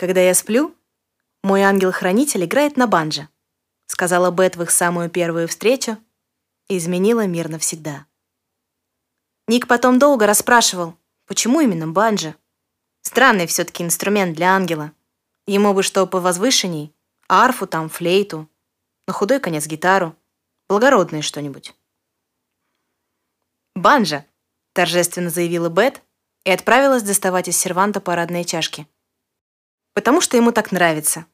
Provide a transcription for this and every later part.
Когда я сплю, мой ангел-хранитель играет на банджо, сказала Бет в их самую первую встречу и изменила мир навсегда. Ник потом долго расспрашивал, почему именно банджо. Странный все-таки инструмент для ангела. Ему бы что повозвышенней, арфу там, флейту, на худой конец гитару, благородное что-нибудь. «Банджо!» — торжественно заявила Бет и отправилась доставать из серванта парадные чашки. Потому что ему так нравится.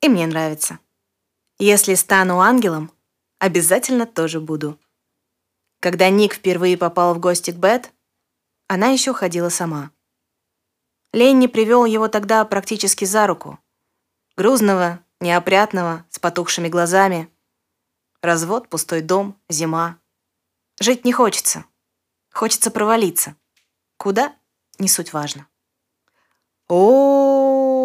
И мне нравится. Если стану ангелом, обязательно тоже буду. Когда Ник впервые попал в гости к Бет, она еще ходила сама. Ленни привел его тогда практически за руку. Грузного, неопрятного, с потухшими глазами. Развод, пустой дом, зима. Жить не хочется. Хочется провалиться. Куда? Не суть важно. о, -о, -о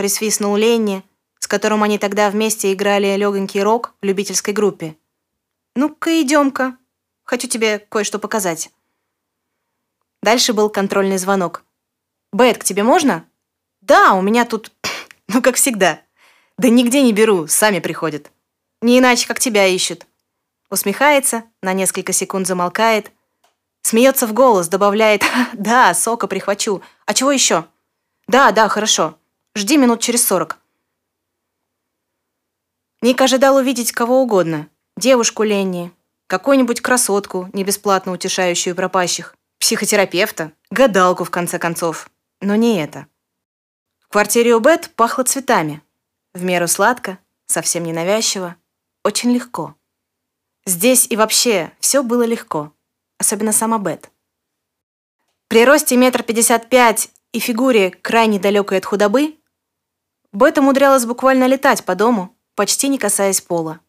присвистнул Ленни, с которым они тогда вместе играли легонький рок в любительской группе. «Ну-ка, идем-ка. Хочу тебе кое-что показать». Дальше был контрольный звонок. «Бет, к тебе можно?» «Да, у меня тут... ну, как всегда. Да нигде не беру, сами приходят. Не иначе, как тебя ищут». Усмехается, на несколько секунд замолкает, смеется в голос, добавляет «Да, сока прихвачу. А чего еще?» «Да, да, хорошо. Жди минут через сорок». Ник ожидал увидеть кого угодно. Девушку Ленни, какую-нибудь красотку, не бесплатно утешающую пропащих, психотерапевта, гадалку, в конце концов. Но не это. В квартире у Бет пахло цветами. В меру сладко, совсем ненавязчиво, очень легко. Здесь и вообще все было легко, особенно сама Бет. При росте метр пятьдесят пять и фигуре крайне далекой от худобы, Бет умудрялась буквально летать по дому, почти не касаясь пола.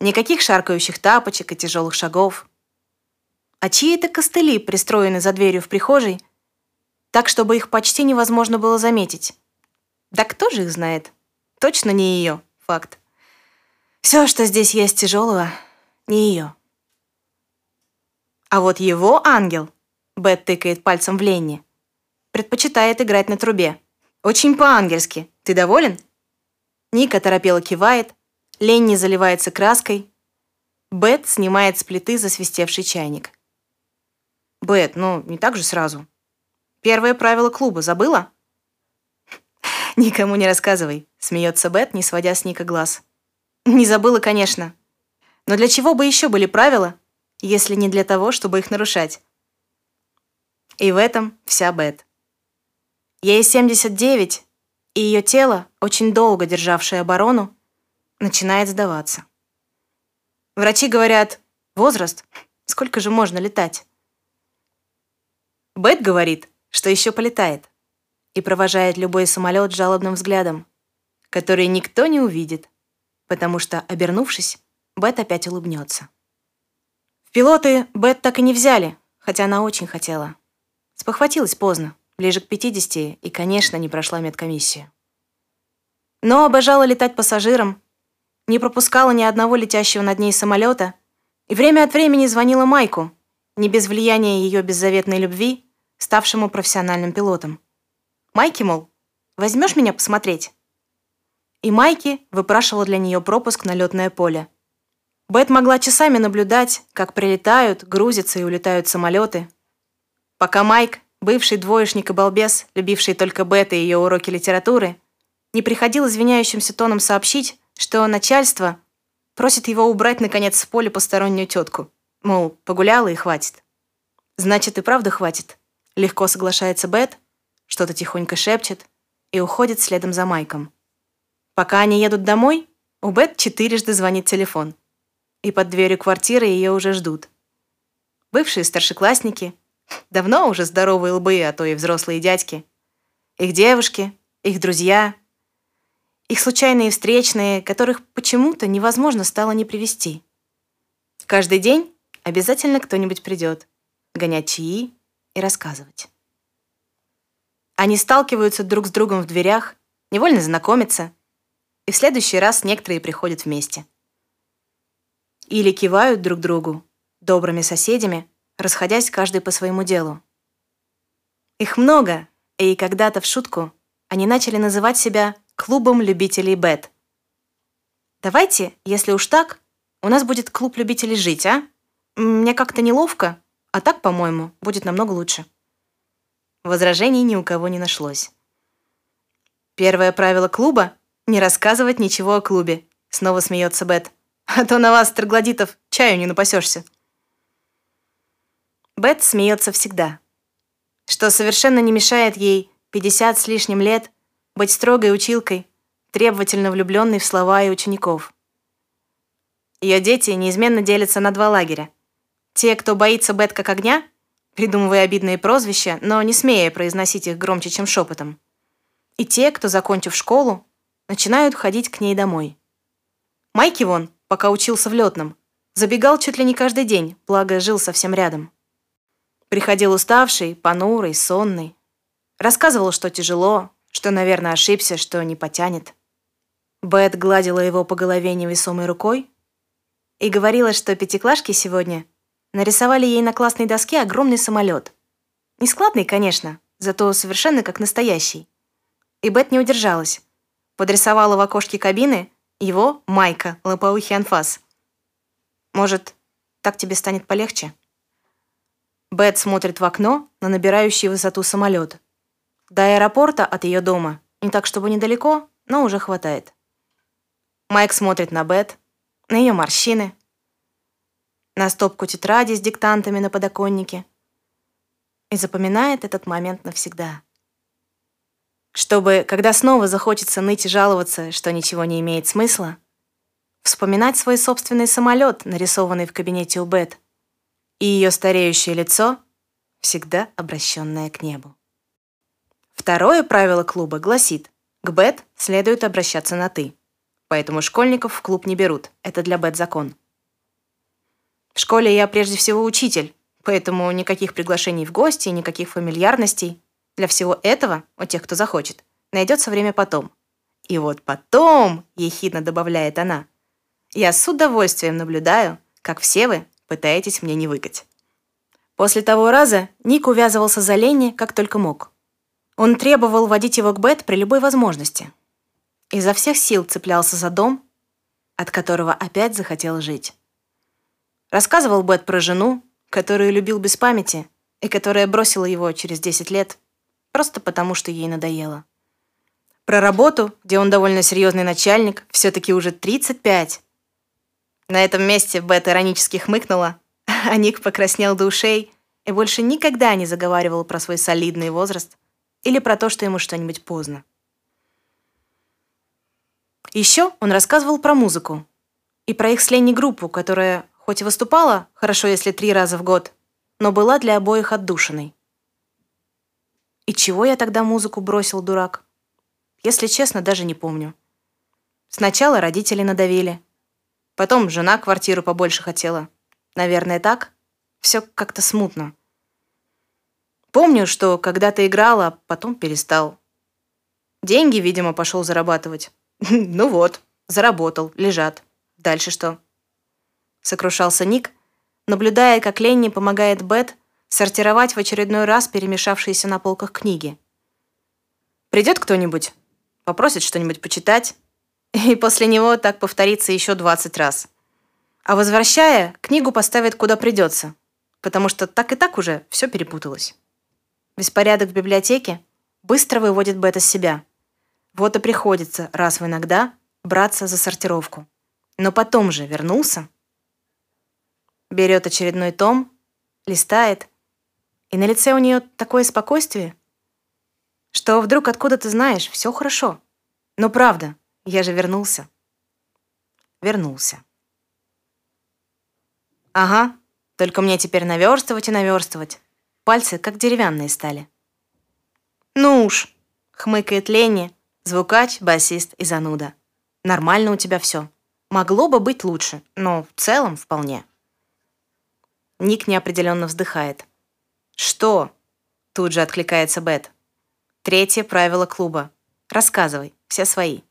Никаких шаркающих тапочек и тяжелых шагов. А чьи это костыли пристроены за дверью в прихожей – так, чтобы их почти невозможно было заметить. Да кто же их знает? Точно не ее, факт. Все, что здесь есть тяжелого, не ее. А вот его ангел, Бет тыкает пальцем в Ленни, предпочитает играть на трубе. Очень по-ангельски. Ты доволен? Ника торопело кивает, Ленни заливается краской, Бет снимает с плиты засвистевший чайник. «Бет, ну, не так же сразу», Первое правило клуба забыла?» «Никому не рассказывай», — смеется Бет, не сводя с Ника глаз. «Не забыла, конечно. Но для чего бы еще были правила, если не для того, чтобы их нарушать?» И в этом вся Бет. Ей 79, и ее тело, очень долго державшее оборону, начинает сдаваться. Врачи говорят, возраст, сколько же можно летать? Бет говорит, что еще полетает, и провожает любой самолет жалобным взглядом, который никто не увидит, потому что, обернувшись, Бет опять улыбнется. В пилоты Бет так и не взяли, хотя она очень хотела. Спохватилась поздно, ближе к 50, и, конечно, не прошла медкомиссию. Но обожала летать пассажирам, не пропускала ни одного летящего над ней самолета и время от времени звонила Майку, не без влияния ее беззаветной любви, ставшему профессиональным пилотом. Майки, мол, возьмешь меня посмотреть? И Майки выпрашивал для нее пропуск на летное поле. Бет могла часами наблюдать, как прилетают, грузятся и улетают самолеты. Пока Майк, бывший двоечник и балбес, любивший только Бет и ее уроки литературы, не приходил извиняющимся тоном сообщить, что начальство просит его убрать, наконец, с поля постороннюю тетку. Мол, погуляла и хватит. Значит, и правда хватит. Легко соглашается Бет, что-то тихонько шепчет и уходит следом за Майком. Пока они едут домой, у Бет четырежды звонит телефон. И под дверью квартиры ее уже ждут. Бывшие старшеклассники, давно уже здоровые лбы, а то и взрослые дядьки. Их девушки, их друзья, их случайные встречные, которых почему-то невозможно стало не привести. Каждый день обязательно кто-нибудь придет, гонять чаи, и рассказывать. Они сталкиваются друг с другом в дверях, невольно знакомятся, и в следующий раз некоторые приходят вместе. Или кивают друг другу, добрыми соседями, расходясь каждый по своему делу. Их много, и когда-то в шутку они начали называть себя «клубом любителей Бет». «Давайте, если уж так, у нас будет клуб любителей жить, а? Мне как-то неловко, а так, по-моему, будет намного лучше». Возражений ни у кого не нашлось. Первое правило клуба — не рассказывать ничего о клубе. Снова смеется Бет. А то на вас, троглодитов, чаю не напасешься. Бет смеется всегда. Что совершенно не мешает ей 50 с лишним лет быть строгой училкой, требовательно влюбленной в слова и учеников. Ее дети неизменно делятся на два лагеря. Те, кто боится Бет как огня, придумывая обидные прозвища, но не смея произносить их громче, чем шепотом. И те, кто, закончив школу, начинают ходить к ней домой. Майки вон, пока учился в летном, забегал чуть ли не каждый день, благо жил совсем рядом. Приходил уставший, понурый, сонный. Рассказывал, что тяжело, что, наверное, ошибся, что не потянет. Бет гладила его по голове невесомой рукой и говорила, что пятиклашки сегодня нарисовали ей на классной доске огромный самолет. Нескладный, конечно, зато совершенно как настоящий. И Бет не удержалась. Подрисовала в окошке кабины его Майка, лопоухий анфас. Может, так тебе станет полегче? Бет смотрит в окно на набирающий высоту самолет. До аэропорта от ее дома не так, чтобы недалеко, но уже хватает. Майк смотрит на Бет, на ее морщины, на стопку тетради с диктантами на подоконнике и запоминает этот момент навсегда чтобы, когда снова захочется ныть и жаловаться, что ничего не имеет смысла, вспоминать свой собственный самолет, нарисованный в кабинете у Бет, и ее стареющее лицо, всегда обращенное к небу. Второе правило клуба гласит, к Бет следует обращаться на «ты», поэтому школьников в клуб не берут, это для Бет закон. В школе я прежде всего учитель, поэтому никаких приглашений в гости, никаких фамильярностей, для всего этого, у тех, кто захочет, найдется время потом. И вот потом, ехидно добавляет она, я с удовольствием наблюдаю, как все вы пытаетесь мне не выкать. После того раза Ник увязывался за Ленни как только мог. Он требовал водить его к Бет при любой возможности. Изо всех сил цеплялся за дом, от которого опять захотел жить. Рассказывал Бет про жену, которую любил без памяти и которая бросила его через 10 лет просто потому, что ей надоело. Про работу, где он довольно серьезный начальник, все-таки уже 35. На этом месте Бет иронически хмыкнула, а Ник покраснел до ушей и больше никогда не заговаривал про свой солидный возраст или про то, что ему что-нибудь поздно. Еще он рассказывал про музыку и про их с Ленни группу, которая хоть и выступала, хорошо если три раза в год, но была для обоих отдушиной. И чего я тогда музыку бросил, дурак? Если честно, даже не помню. Сначала родители надавили. Потом жена квартиру побольше хотела. Наверное, так? Все как-то смутно. Помню, что когда-то играла, а потом перестал. Деньги, видимо, пошел зарабатывать. Ну вот, заработал, лежат. Дальше что? Сокрушался Ник, наблюдая, как Ленни помогает Бет сортировать в очередной раз перемешавшиеся на полках книги. Придет кто-нибудь, попросит что-нибудь почитать, и после него так повторится еще 20 раз. А возвращая, книгу поставит куда придется, потому что так и так уже все перепуталось. Беспорядок в библиотеке быстро выводит Бет из себя. Вот и приходится раз в иногда браться за сортировку. Но потом же вернулся, берет очередной том, листает и на лице у нее такое спокойствие, что вдруг откуда ты знаешь, все хорошо. Но правда, я же вернулся. Вернулся. Ага, только мне теперь наверстывать и наверстывать. Пальцы как деревянные стали. Ну уж, хмыкает Ленни, звукач, басист и зануда. Нормально у тебя все. Могло бы быть лучше, но в целом вполне. Ник неопределенно вздыхает. «Что?» — тут же откликается Бет. «Третье правило клуба. Рассказывай, все свои».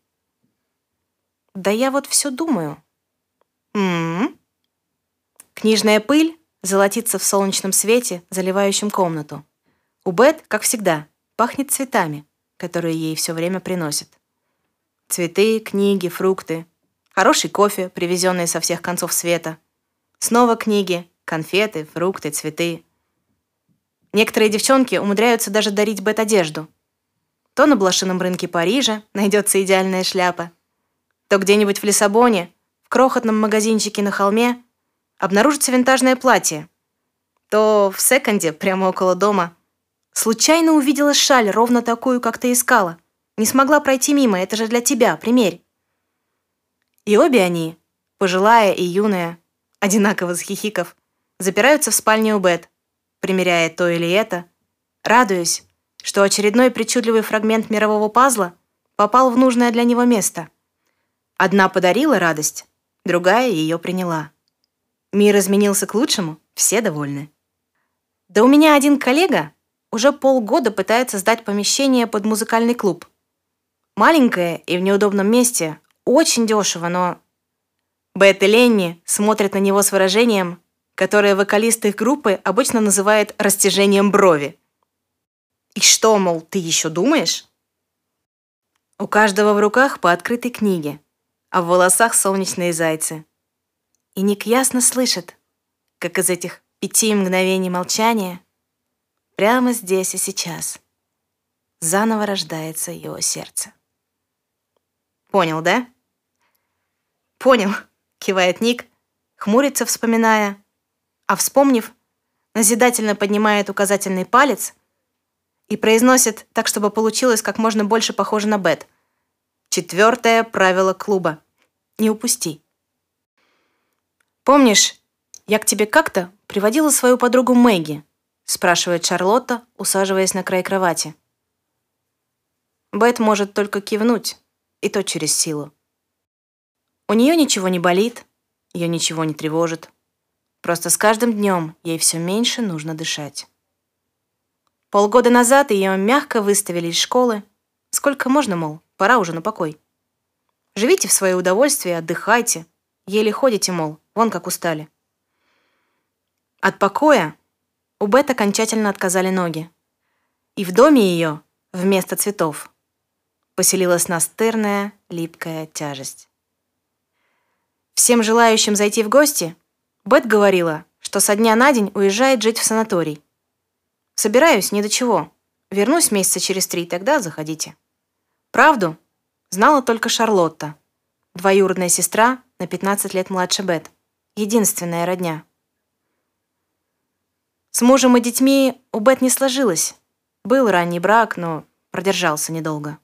«Да я вот все думаю». «М-м-м». Книжная пыль золотится в солнечном свете, заливающем комнату. У Бет, как всегда, пахнет цветами, которые ей все время приносят. Цветы, книги, фрукты, хороший кофе, привезенный со всех концов света. Снова книги, конфеты, фрукты, цветы. Некоторые девчонки умудряются даже дарить Бет одежду. То на блошином рынке Парижа найдется идеальная шляпа, то где-нибудь в Лиссабоне, в крохотном магазинчике на холме, обнаружится винтажное платье, то в секонде, прямо около дома, случайно увидела шаль, ровно такую, как ты искала. Не смогла пройти мимо, это же для тебя, примерь. И обе они, пожилая и юная, одинаково хихиков, запираются в спальне у Бет, примеряя то или это, радуясь, что очередной причудливый фрагмент мирового пазла попал в нужное для него место. Одна подарила радость, другая ее приняла. Мир изменился к лучшему, все довольны. Да у меня один коллега уже полгода пытается сдать помещение под музыкальный клуб. Маленькое и в неудобном месте, очень дешево, но... Бет и Ленни смотрят на него с выражением, которое вокалист их группы обычно называет растяжением брови. И что, мол, ты еще думаешь? У каждого в руках по открытой книге, а в волосах солнечные зайцы. И Ник ясно слышит, как из этих пяти мгновений молчания прямо здесь и сейчас заново рождается его сердце. Понял, да? Понял, кивает Ник, хмурится, вспоминая, а вспомнив, назидательно поднимает указательный палец и произносит так, чтобы получилось как можно больше похоже на Бет. Четвертое правило клуба. Не упусти. Помнишь, я к тебе как-то приводила свою подругу Мэгги, спрашивает Шарлотта, усаживаясь на край кровати. Бет может только кивнуть, и то через силу. У нее ничего не болит, ее ничего не тревожит. Просто с каждым днем ей все меньше нужно дышать. Полгода назад ее мягко выставили из школы. Сколько можно, мол, пора уже на покой. Живите в свое удовольствие, отдыхайте. Еле ходите, мол, вон как устали. От покоя у Бет окончательно отказали ноги. И в доме ее, вместо цветов, поселилась настырная, липкая тяжесть. Всем желающим зайти в гости Бет говорила, что со дня на день уезжает жить в санаторий. «Собираюсь, ни до чего. Вернусь месяца через три, тогда заходите». Правду знала только Шарлотта, двоюродная сестра на 15 лет младше Бет, единственная родня. С мужем и детьми у Бет не сложилось. Был ранний брак, но продержался недолго.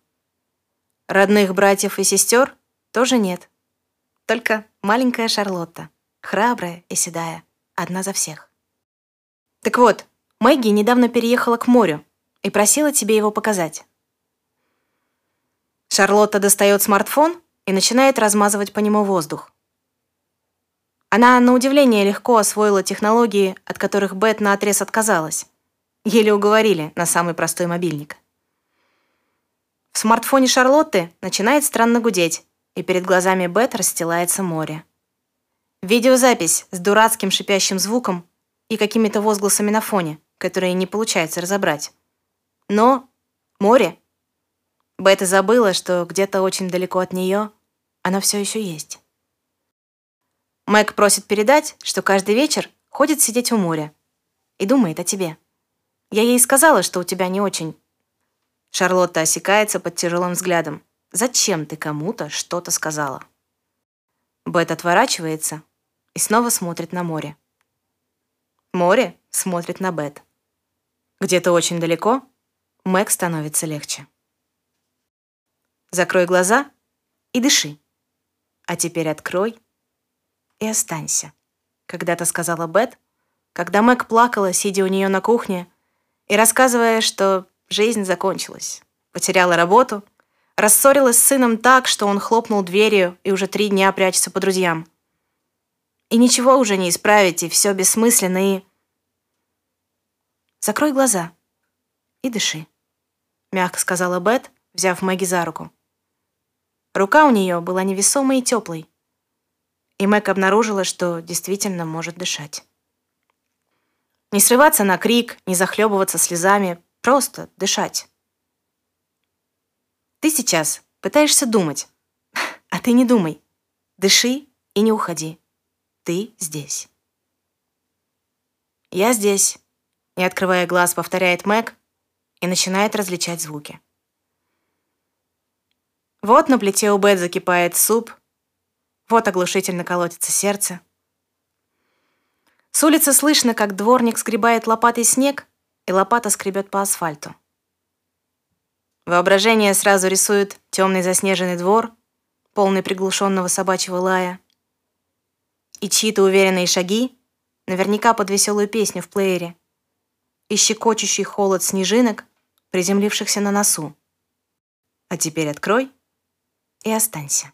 Родных братьев и сестер тоже нет. Только маленькая Шарлотта, храбрая и седая, одна за всех. Так вот, Мэгги недавно переехала к морю и просила тебе его показать. Шарлотта достает смартфон и начинает размазывать по нему воздух. Она, на удивление, легко освоила технологии, от которых Бет наотрез отказалась. Еле уговорили на самый простой мобильник. В смартфоне Шарлотты начинает странно гудеть, и перед глазами Бет расстилается море. Видеозапись с дурацким шипящим звуком и какими-то возгласами на фоне, которые не получается разобрать. Но море. Бет и забыла, что где-то очень далеко от нее оно все еще есть. Мэг просит передать, что каждый вечер ходит сидеть у моря и думает о тебе. Я ей сказала, что у тебя не очень Шарлотта осекается под тяжелым взглядом. «Зачем ты кому-то что-то сказала?» Бет отворачивается и снова смотрит на море. Море смотрит на Бет. Где-то очень далеко Мэг становится легче. Закрой глаза и дыши. А теперь открой и останься. Когда-то сказала Бет, когда Мэг плакала, сидя у нее на кухне, и рассказывая, что Жизнь закончилась. Потеряла работу, рассорилась с сыном так, что он хлопнул дверью и уже три дня прячется по друзьям. И ничего уже не исправить, и все бессмысленно, и... «Закрой глаза и дыши», — мягко сказала Бет, взяв Мэгги за руку. Рука у нее была невесомой и теплой, и Мэг обнаружила, что действительно может дышать. Не срываться на крик, не захлебываться слезами, Просто дышать. Ты сейчас пытаешься думать, а ты не думай. Дыши и не уходи. Ты здесь. Я здесь. Не открывая глаз, повторяет Мэг и начинает различать звуки. Вот на плите у Бет закипает суп, вот оглушительно колотится сердце. С улицы слышно, как дворник скребает лопатой снег, и лопата скребет по асфальту. Воображение сразу рисует темный заснеженный двор, полный приглушенного собачьего лая, и чьи-то уверенные шаги, наверняка под веселую песню в плеере, и щекочущий холод снежинок, приземлившихся на носу. А теперь открой и останься.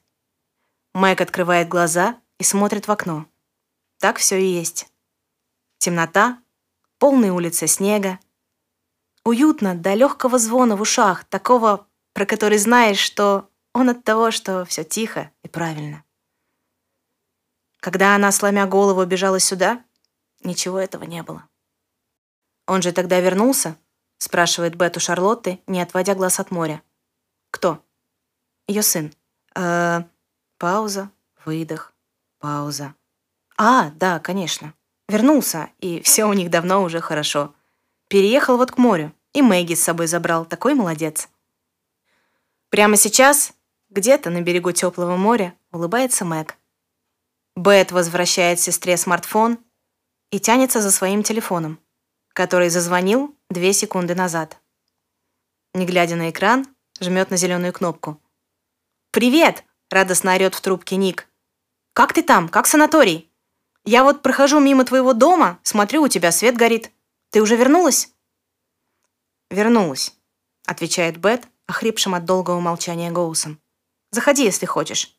Майк открывает глаза и смотрит в окно. Так все и есть. Темнота, полные улицы снега. Уютно до легкого звона в ушах, такого, про который знаешь, что он от того, что все тихо и правильно. Когда она, сломя голову, бежала сюда, ничего этого не было. «Он же тогда вернулся?» — спрашивает Бет у Шарлотты, не отводя глаз от моря. «Кто?» «Ее сын». «Э, пауза, выдох, пауза. А, да, конечно. Вернулся, и все у них давно уже хорошо. Переехал вот к морю, и Мэгги с собой забрал. Такой молодец. Прямо сейчас, где-то на берегу теплого моря, улыбается Мэг. Бет возвращает сестре смартфон и тянется за своим телефоном, который зазвонил две секунды назад. Не глядя на экран, жмет на зеленую кнопку. «Привет!» — радостно орет в трубке Ник. «Как ты там? Как санаторий?» Я вот прохожу мимо твоего дома, смотрю, у тебя свет горит. Ты уже вернулась?» «Вернулась», — отвечает Бет, охрипшим от долгого молчания голосом. «Заходи, если хочешь.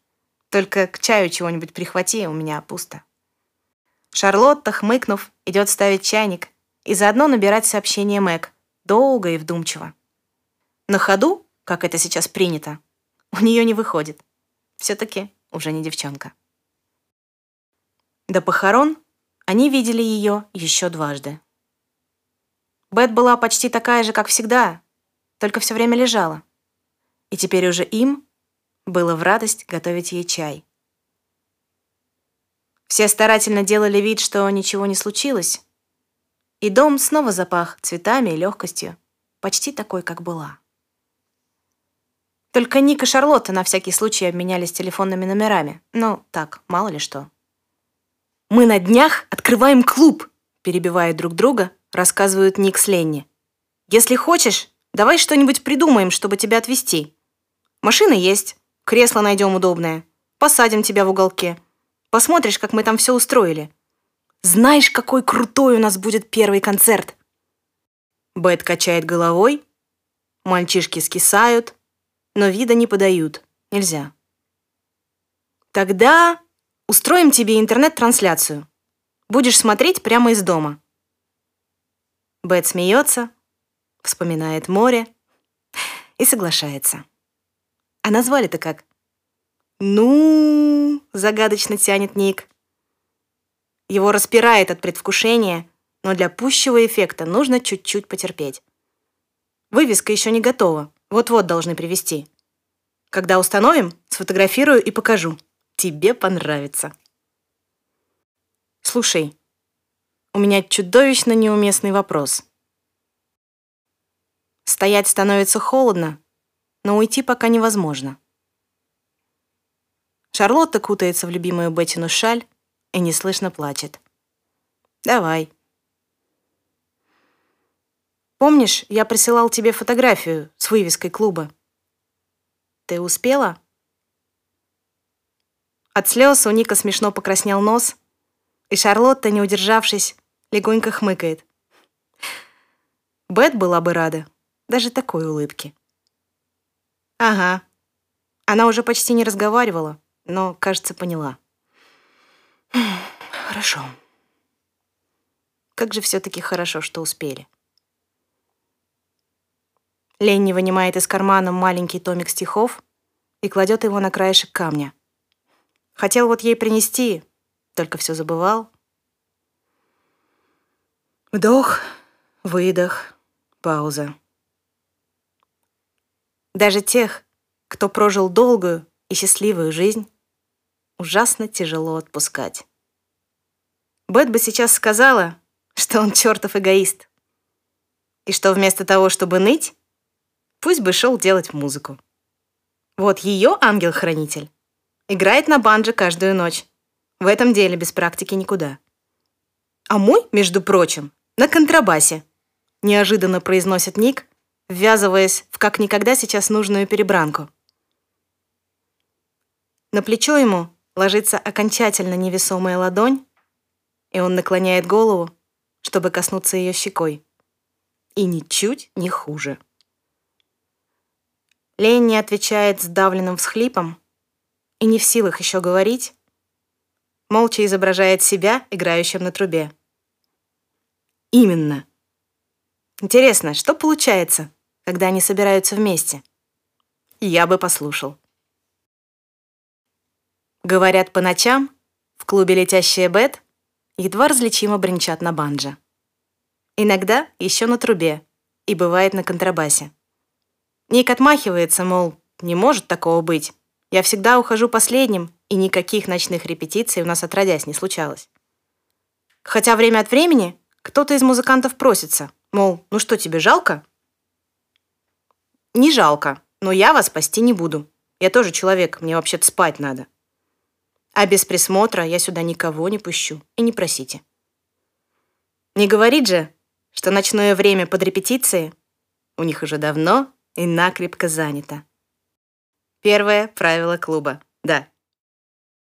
Только к чаю чего-нибудь прихвати, у меня пусто». Шарлотта, хмыкнув, идет ставить чайник и заодно набирать сообщение Мэг, долго и вдумчиво. На ходу, как это сейчас принято, у нее не выходит. Все-таки уже не девчонка. До похорон они видели ее еще дважды. Бет была почти такая же, как всегда, только все время лежала. И теперь уже им было в радость готовить ей чай. Все старательно делали вид, что ничего не случилось, и дом снова запах цветами и легкостью, почти такой, как была. Только Ник и Шарлотта на всякий случай обменялись телефонными номерами. Ну, так, мало ли что. «Мы на днях открываем клуб», перебивая друг друга, рассказывают Ник с Ленни. «Если хочешь, давай что-нибудь придумаем, чтобы тебя отвезти. Машина есть, кресло найдем удобное, посадим тебя в уголке. Посмотришь, как мы там все устроили. Знаешь, какой крутой у нас будет первый концерт?» Бет качает головой, мальчишки скисают, но вида не подают, нельзя. «Тогда Устроим тебе интернет-трансляцию. Будешь смотреть прямо из дома». Бет смеется, вспоминает море и соглашается. А назвали-то как? «Ну...» — загадочно тянет Ник. Его распирает от предвкушения, но для пущего эффекта нужно чуть-чуть потерпеть. Вывеска еще не готова, вот-вот должны привезти. Когда установим, сфотографирую и покажу. Тебе понравится. Слушай, у меня чудовищно неуместный вопрос. Стоять становится холодно, но уйти пока невозможно. Шарлотта кутается в любимую Беттину шаль и неслышно плачет. «Давай». «Помнишь, я присылал тебе фотографию с вывеской клуба? Ты успела?» От слез у Ника смешно покраснел нос, и Шарлотта, не удержавшись, легонько хмыкает. Бет была бы рада даже такой улыбке. Ага. Она уже почти не разговаривала, но, кажется, поняла. Хорошо. Как же все-таки хорошо, что успели. Ленни вынимает из кармана маленький томик стихов и кладет его на краешек камня. Хотел вот ей принести, только все забывал. Вдох, выдох, пауза. Даже тех, кто прожил долгую и счастливую жизнь, ужасно тяжело отпускать. Бет бы сейчас сказала, что он чертов эгоист. И что вместо того, чтобы ныть, пусть бы шел делать музыку. Вот ее ангел-хранитель играет на банджо каждую ночь. В этом деле без практики никуда. А мой, между прочим, на контрабасе. Неожиданно произносит Ник, ввязываясь в как никогда сейчас нужную перебранку. На плечо ему ложится окончательно невесомая ладонь, и он наклоняет голову, чтобы коснуться ее щекой. И ничуть не хуже. Ленни отвечает сдавленным всхлипом и не в силах еще говорить, молча изображает себя, играющим на трубе. Именно. Интересно, что получается, когда они собираются вместе? Я бы послушал. Говорят, по ночам в клубе «Летящая Бет» едва различимо бренчат на банджо. Иногда еще на трубе и бывает на контрабасе. Ник отмахивается, мол, не может такого быть. Я всегда ухожу последним, и никаких ночных репетиций у нас отродясь не случалось. Хотя время от времени кто-то из музыкантов просится, мол, ну что, тебе жалко? Не жалко, но я вас спасти не буду. Я тоже человек, мне вообще-то спать надо. А без присмотра я сюда никого не пущу. И не просите. Не говорит же, что ночное время под репетиции у них уже давно и накрепко занято. Первое правило клуба. Да,